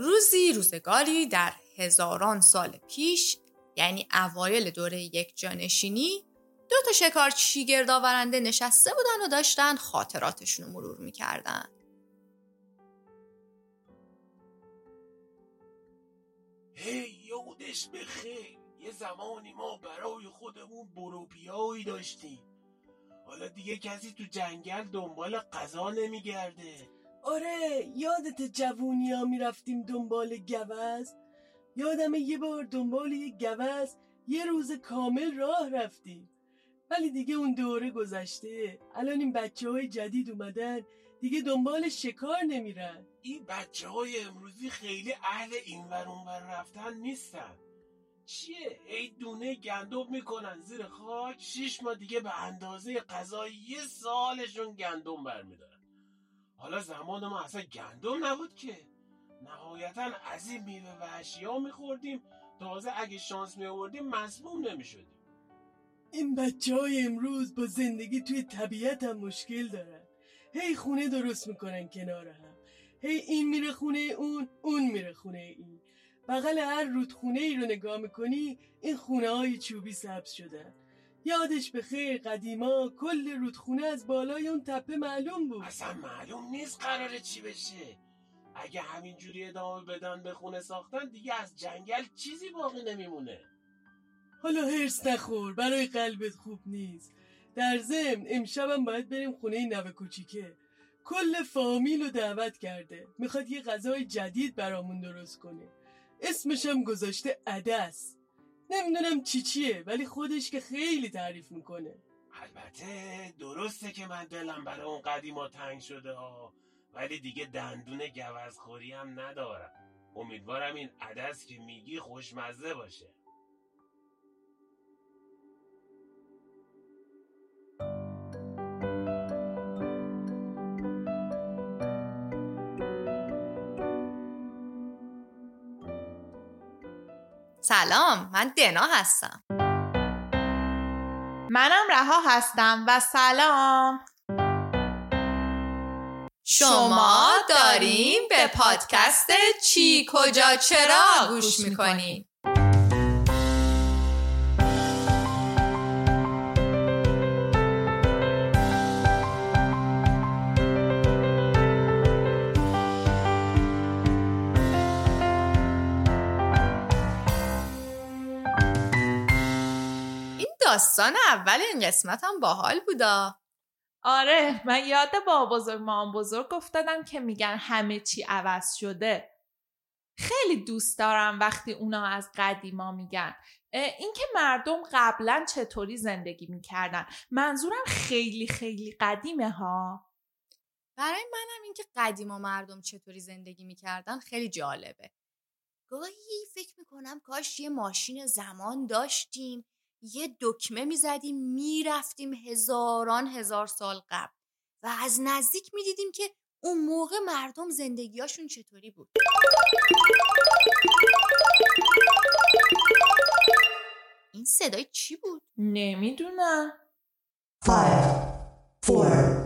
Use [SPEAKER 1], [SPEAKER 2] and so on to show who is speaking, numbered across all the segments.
[SPEAKER 1] روزی روزگاری در هزاران سال پیش یعنی اوایل دوره یک جانشینی دو تا شکارچی گردآورنده نشسته بودن و داشتن خاطراتشون رو مرور می‌کردن.
[SPEAKER 2] هی یادش بخیر یه زمانی ما برای خودمون بروپیایی داشتیم. حالا دیگه کسی تو جنگل دنبال غذا نمیگرده.
[SPEAKER 3] آره یادت جوونی ها می‌رفتیم دنبال گوز؟ یادم یه بار دنبال یه گوز یه روز کامل راه رفتیم. ولی دیگه اون دوره گذشته. الان این بچه های جدید اومدن دیگه دنبال شکار نمیرن.
[SPEAKER 2] این بچه های امروزی خیلی اهل این ور ور رفتن نیستن. چیه؟ ای دونه گندم می‌کنن زیر خاک شیش ماه دیگه به اندازه غذای یه سالشون گندم برمیدارن. حالا زمان ما اصلا گندم نبود که. نهایتا از این میوه و اشیا میخوردیم. تازه اگه شانس میآوردیم مسموم نمی‌شدیم.
[SPEAKER 3] این بچه های امروز با زندگی توی طبیعت هم مشکل دارن. هی خونه درست می‌کنن کنار هم. هی این میره خونه اون اون میره خونه این. بغل هر رودخونه ای رو نگاه می‌کنی این خونه های چوبی سبز شدن. یادش به خیر قدیما کل رودخونه از بالای اون تپه معلوم بود.
[SPEAKER 2] اصلا معلوم نیست قراره چی بشه. اگه همینجوری ادامه بدن به خونه ساختن دیگه از جنگل چیزی باقی نمیمونه.
[SPEAKER 3] حالا هرس نخور برای قلبت خوب نیست. در ضمن امشبم باید بریم خونه نوه کوچیکه. کل فامیل رو دعوت کرده. می‌خواد یه غذای جدید برامون درست کنه. اسمش هم گذاشته عدس. نمی‌دونم چی چیه ولی خودش که خیلی تعریف می‌کنه.
[SPEAKER 2] البته درسته که من دلم برای اون قدیما تنگ شده ها ولی دیگه دندون گوزخوری هم ندارم. امیدوارم این عدس که میگی خوشمزه باشه.
[SPEAKER 1] سلام من دنا هستم.
[SPEAKER 4] منم رها هستم و سلام.
[SPEAKER 1] شما داریم به پادکست چی کجا چرا گوش می‌کنید؟ داستان اول این قسمت هم باحال بودا.
[SPEAKER 4] آره من یاد با بزرگ مام بزرگ افتادم که میگن همه چی عوض شده. خیلی دوست دارم وقتی اونا از قدیما میگن. اینکه مردم قبلا چطوری زندگی می‌کردن؟ منظورم خیلی خیلی قدیمه ها.
[SPEAKER 1] برای منم اینکه قدیما مردم چطوری زندگی می‌کردن خیلی جالبه. گاهی فکر می‌کنم کاش یه ماشین زمان داشتیم. یه دکمه می‌زدیم می‌رفتیم هزاران هزار سال قبل و از نزدیک می‌دیدیم که اون موقع مردم زندگیاشون چطوری بود این صدای چی بود؟
[SPEAKER 4] نمی‌دونم
[SPEAKER 5] Five, four,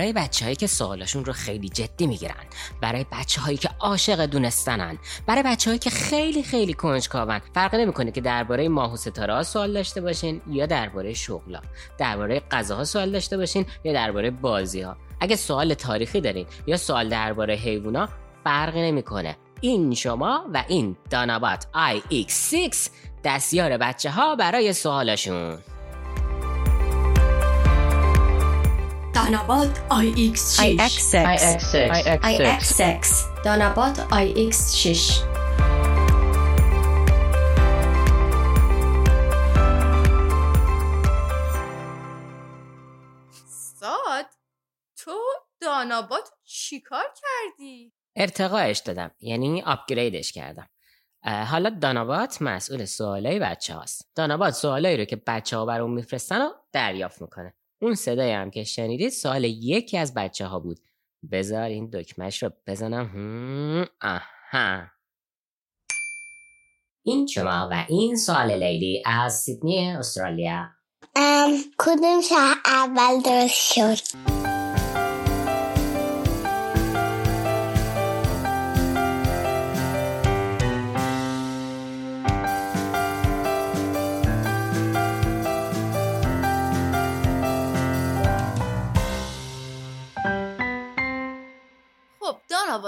[SPEAKER 6] برای بچههایی که سوالاشون رو خیلی جدی می‌گیرن برای بچههایی که عاشق دونستنن برای بچههایی که خیلی خیلی کنجکاون. فرق نمی‌کنه که درباره ماه و ستاره سوال داشته باشین یا درباره شغلا درباره غذاها سوال داشته باشین یا درباره بازی ها. اگه سوال تاریخی دارین یا سوال درباره حیوونا فرقی نمی‌کنه. این شما و این دانابات IX6 دستیار بچه ها برای سوالاشون.
[SPEAKER 5] دانابات IX6 IX6 دانابات IX6
[SPEAKER 1] ساد تو دانابات چیکار کردی؟
[SPEAKER 6] ارتقاش دادم. یعنی آپگریدش کردم. حالا دانابات مسئول سوالای بچه هاست دانابات سوالایی رو که بچه ها بر اون میفرستن رو دریافت می‌کنه. اون صدایی هم که شنیدید سوال یکی از بچه ها بود. بذار این دکمش رو بزنم. آها. این شما و این سوال لیلی از سیدنی استرالیا.
[SPEAKER 7] ام کدوم شهر اول درست شد؟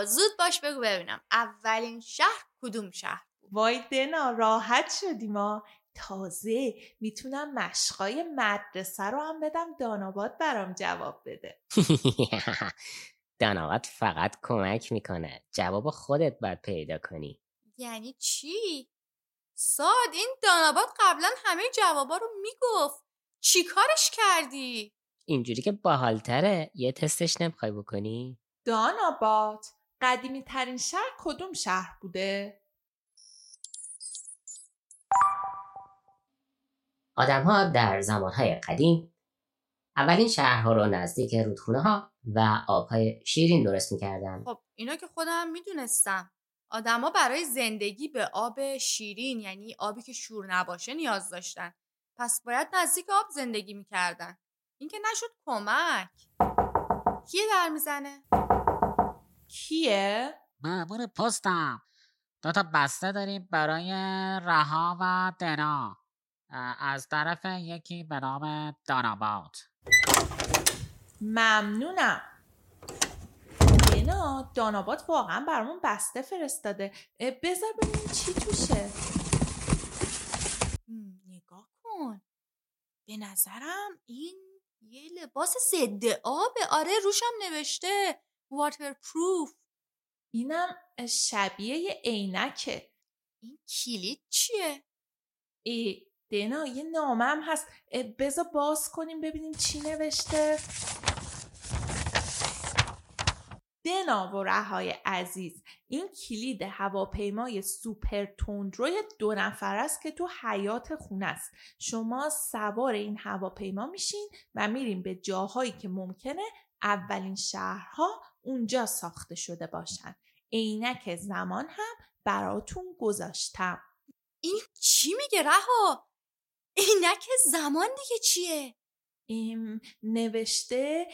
[SPEAKER 1] زود باش بگو ببینم. اولین شهر کدوم شهر بود؟
[SPEAKER 4] وای دنا راحت شدی ما. تازه می‌تونم مشقای مدرسه رو هم بدم داناباد برام جواب بده.
[SPEAKER 6] داناوات فقط کمک می‌کنه. جواب خودت باید پیدا کنی.
[SPEAKER 1] یعنی چی؟ ساد این داناباد قبلا همه جوابا رو می‌گفت. چی کارش کردی؟
[SPEAKER 6] اینجوری که باحالتره. یه تستش نمی‌خوای بکنی؟
[SPEAKER 4] داناباد. قدیمی ترین شهر کدوم شهر بوده؟
[SPEAKER 6] آدمها در زمانهای قدیم اولین شهرها رو نزدیک رودخونه ها و آبهای شیرین درست می‌کردن.
[SPEAKER 1] خب اینا که خودم می‌دونستم. آدما برای زندگی به آب شیرین یعنی آبی که شور نباشه نیاز داشتن. پس باید نزدیک آب زندگی می‌کردن. این که نشد کمک. کیه در می‌زنه؟
[SPEAKER 4] کیه؟
[SPEAKER 8] مأمور پستم. دو تا بسته داریم برای رها و دنا. از طرف یکی به نام داناباد.
[SPEAKER 4] ممنونم. دنا داناباد واقعا برامون بسته فرستاده. بذار ببینیم چی توشه.
[SPEAKER 1] نگاه کن. به نظرم این یه لباس ضد آبه آره روشم نوشته. واتر پروف
[SPEAKER 4] اینم شبیه یه عینکه.
[SPEAKER 1] این کلید چیه؟
[SPEAKER 4] ای دنا یه نامه هم هست. بذار باز کنیم ببینیم چی نوشته. دنا و رهای عزیز این کلید هواپیمای سوپر تندروی دو نفر است که تو حیات خونه است. شما سوار این هواپیما میشین و میریم به جاهایی که ممکنه اولین شهرها اونجا ساخته شده باشن عینک زمان هم براتون گذاشتم
[SPEAKER 1] این چی میگه رها؟ عینک زمان دیگه چیه؟
[SPEAKER 4] ام، نوشته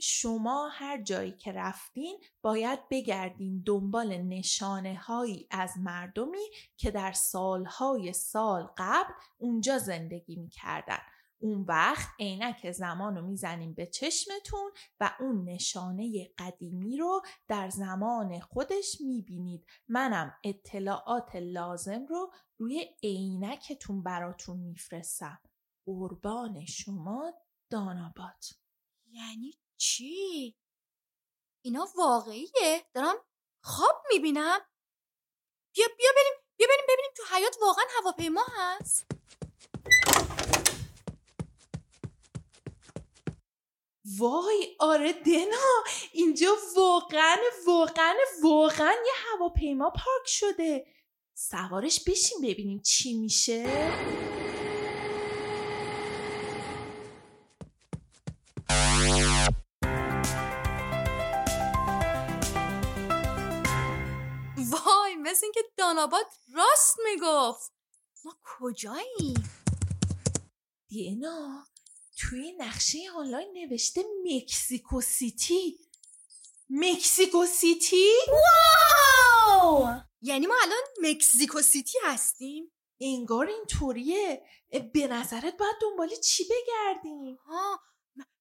[SPEAKER 4] شما هر جایی که رفتین باید بگردین دنبال نشانه هایی از مردمی که در سالهای سال قبل اونجا زندگی می‌کردن اون وقت عینک زمان رو می‌زنیم به چشمتون و اون نشانه قدیمی رو در زمان خودش می‌بینید منم اطلاعات لازم رو روی عینکتون براتون میفرستم قربان شما داناباد
[SPEAKER 1] یعنی چی؟ اینا واقعیه؟ دارم خواب می‌بینم؟ بیا بیا بریم بیا بریم ببینیم تو حیات واقعا هواپیما هست
[SPEAKER 4] وای آره دنا اینجا واقعا واقعا واقعا یه هواپیما پارک شده. سوارش بشین ببینیم چی میشه.
[SPEAKER 1] وای مثل اینکه داناباد راست می‌گفت. ما کجاییم؟
[SPEAKER 4] دینا توی نقشه آنلاین نوشته مکزیکو سیتی مکزیکو سیتی؟
[SPEAKER 1] یعنی ما الان مکزیکو سیتی هستیم؟
[SPEAKER 4] انگار اینطوریه به نظرت باید دنبال چی بگردیم؟
[SPEAKER 1] ها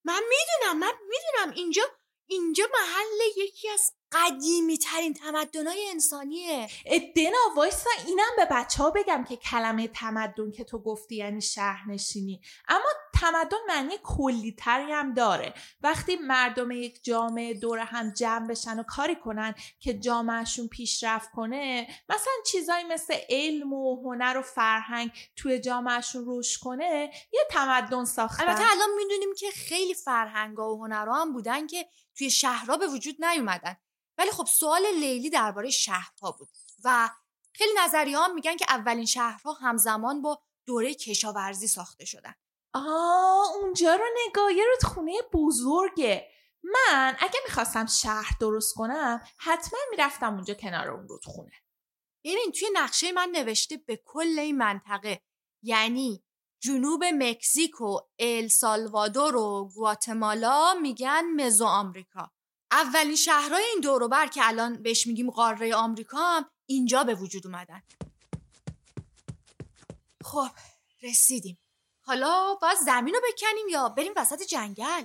[SPEAKER 1] من می‌دونم من می‌دونم اینجا اینجا محل یکی از قدیمی ترین تمدنهای انسانیه
[SPEAKER 4] دنا وایسا اینم به بچه ها بگم که کلمه تمدن که تو گفتی یعنی شهرنشینی اما تمدن معنی کلی تری هم داره. وقتی مردم یک جامعه دور هم جمع بشن و کاری کنن که جامعهشون پیشرفت کنه مثلا چیزایی مثل علم و هنر و فرهنگ توی جامعهشون رشد کنه یه تمدن ساختن.
[SPEAKER 1] البته الان می‌دونیم که خیلی فرهنگا و هنرها هم بودن که توی شهرها به وجود نیومدن. ولی خب سوال لیلی درباره شهرها بود و خیلی نظریه میگن که اولین شهرها همزمان با دوره کشاورزی ساخته شدن.
[SPEAKER 4] آه اونجا رو نگاه یه رودخونه بزرگه. من اگه می‌خواستم شهر درست کنم حتما می‌رفتم اونجا کنار اون رودخونه.
[SPEAKER 1] ببین توی نقشه من نوشته به کل این منطقه. یعنی جنوب مکزیک و ال سالوادور و گواتمالا میگن مزو آمریکا. اولین شهرهای این دوروبر که الان بهش میگیم قاره آمریکا هم اینجا به وجود اومدن. خب رسیدیم. حالا باید زمین رو بکنیم یا بریم وسط جنگل؟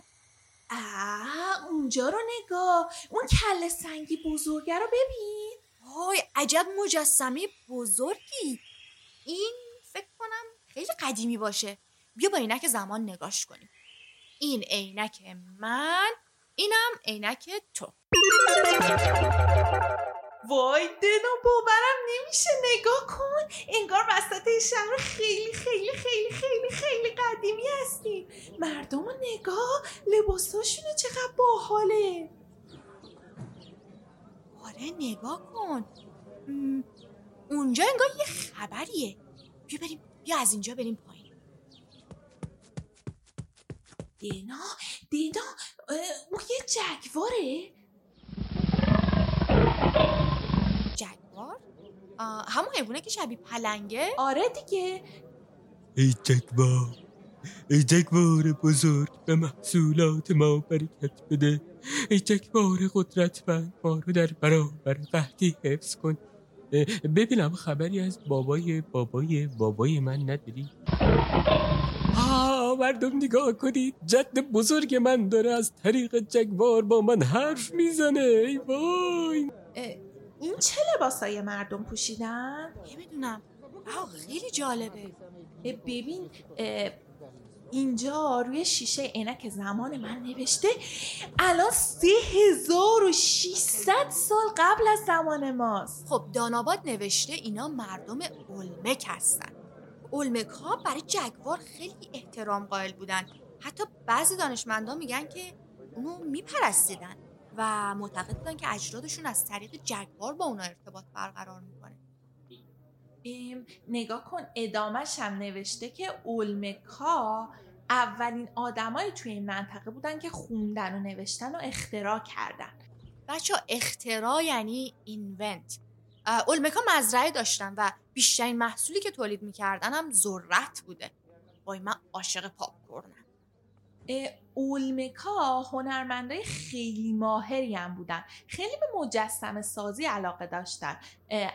[SPEAKER 4] آه اونجا رو نگاه. اون کل سنگی بزرگه رو ببین.
[SPEAKER 1] وای عجب مجسمه بزرگی. این فکر کنم خیلی قدیمی باشه. بیا با عینک زمان نگاش کنیم. این عینک من اینم عینک تو.
[SPEAKER 4] وای دنو باورم نمیشه. نگاه کن. انگار وسط شهر خیلی خیلی خیلی خیلی خیلی قدیمی هستیم مردم رو نگاه. لباساشونو چقدر باحاله.
[SPEAKER 1] آره نگاه کن. م، اونجا انگار یه خبریه. بیا بریم. بیا از اینجا بریم پایین.
[SPEAKER 4] دینا دینا اون یه جگواره
[SPEAKER 1] جگوار آه، همون حیوانه که شبیه پلنگه؟
[SPEAKER 4] آره دیگه.
[SPEAKER 9] ای جگوار ای جگوار بزرگ به محصولات ما برکت بده. ای جگوار قدرتمند ما رو در برابر قحطی حفظ کن. ببینم خبری از بابای بابای بابای من نداری؟ ها مردم نگاه کنید. جد بزرگ من داره از طریق جگوار با من حرف می‌زنه. ای وای.
[SPEAKER 4] این چه لباسای مردم پوشیدن؟
[SPEAKER 1] نمی‌دونم. آه خیلی جالبه.
[SPEAKER 4] ببین اینجا روی شیشه عینک زمان من نوشته الان سه هزار و سال قبل از زمان ماست.
[SPEAKER 1] خب داناباد نوشته اینا مردم اولمک هستن. اولمک ها برای جگوار خیلی احترام قائل بودن. حتی بعضی دانشمندان میگن که اونو میپرستیدن. و معتقد بودن که اجدادشون از طریق جگوار با اونا ارتباط برقرار می‌کنه.
[SPEAKER 4] ام، نگاه کن ادامش هم نوشته که اولمکا اولین آدمای توی این منطقه بودن که خوندن و نوشتن و اختراع کردن.
[SPEAKER 1] بچه اختراع یعنی اینونت اولمکا مزرعه داشتن و بیشترین محصولی که تولید می‌کردن هم ذرت بوده. وای من عاشق پاپکورنم.
[SPEAKER 4] اه، اولمکا هنرمندای خیلی ماهری هم بودن. خیلی به مجسم سازی علاقه داشتن.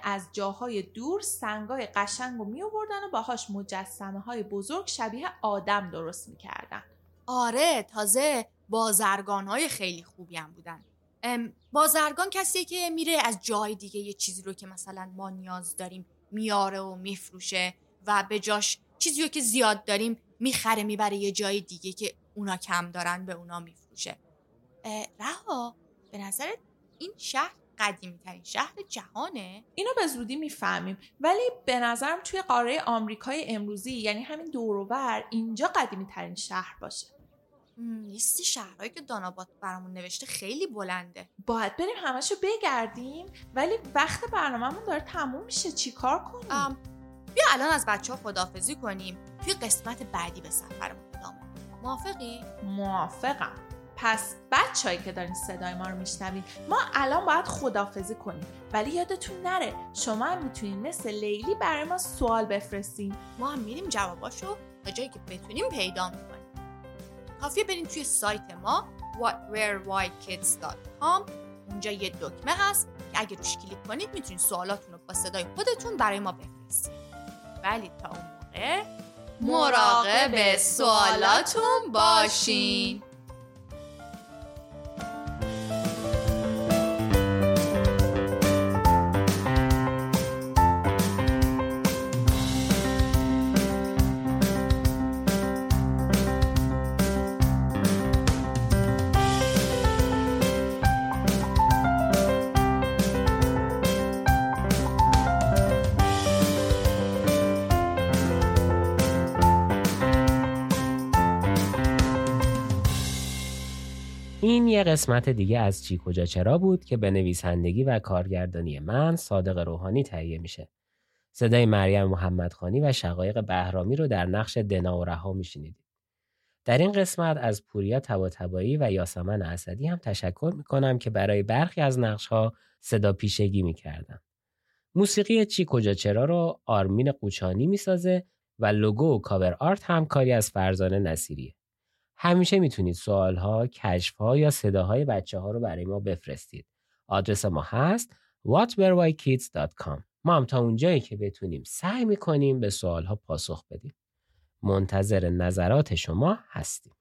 [SPEAKER 4] از جاهای دور سنگای قشنگ رو می و باهاش مجسمه های بزرگ شبیه آدم درست می‌کردن.
[SPEAKER 1] آره تازه بازرگان های خیلی خوبی هم بودن. بازرگان کسیه که میره از جای دیگه یه چیزی رو که مثلا ما نیاز داریم میاره و میفروشه و به جاش چیزی رو که زیاد داریم می‌خره می‌بره یه جای دیگه که اونا کم دارن به اونا میفروشه. رها به نظرت این شهر قدیمی ترین شهر جهانه؟
[SPEAKER 4] اینو به زودی می‌فهمیم. ولی به نظرم توی قاره آمریکای امروزی یعنی همین دوروبر اینجا قدیمی ترین شهر باشه.
[SPEAKER 1] م، لیست شهرهایی که داناباد برامون نوشته خیلی بلنده.
[SPEAKER 4] باید بریم همشو بگردیم ولی وقت برنامهمون داره تموم میشه. چیکار کنیم؟
[SPEAKER 1] ام، بیا الان از بچه ها خدافزی کنیم. توی قسمت بعدی به سفرمون. موافقی؟
[SPEAKER 4] موافقم. پس بچههایی که دارین صدای ما رو میشنوین ما الان باید خدافزی کنیم. ولی یادتون نره شما هم می‌تونین مثل لیلی برای ما سوال بفرستین.
[SPEAKER 1] ما هم میریم جواباشو تا جایی که بتونیم پیدا می‌کنیم. کافیه بریم توی سایت ما whatwherewhykids.com اونجا یه دکمه هست که اگه روش کلیک کنید می‌تونید سوالاتون رو با صدای خودتون برای ما بفرستید ولی تا اون موقع مراقب سوالاتون باشین.
[SPEAKER 6] این یه قسمت دیگه از چی کجا چرا بود که به نویسندگی و کارگردانی من صادق روحانی تهیه میشه. صدای مریم محمدخانی و شقایق بهرامی رو در نقش دنا و رها میشنیدید. در این قسمت از پوریا طباطبایی و یاسمن اسدی هم تشکر می‌کنم که برای برخی از نقشها صدا پیشگی می‌کردن. موسیقی چی کجا چرا رو آرمین قوچانی می‌سازه و لوگو و کاور آرت هم کاری از فرزانه نصیریه. همیشه می‌تونید سوالها، کشفها یا صداهای بچه ها رو برای ما بفرستید. آدرس ما هست whatwerewhykids.com ما هم تا اونجایی که بتونیم سعی می‌کنیم به سوالها پاسخ بدیم. منتظر نظرات شما هستیم.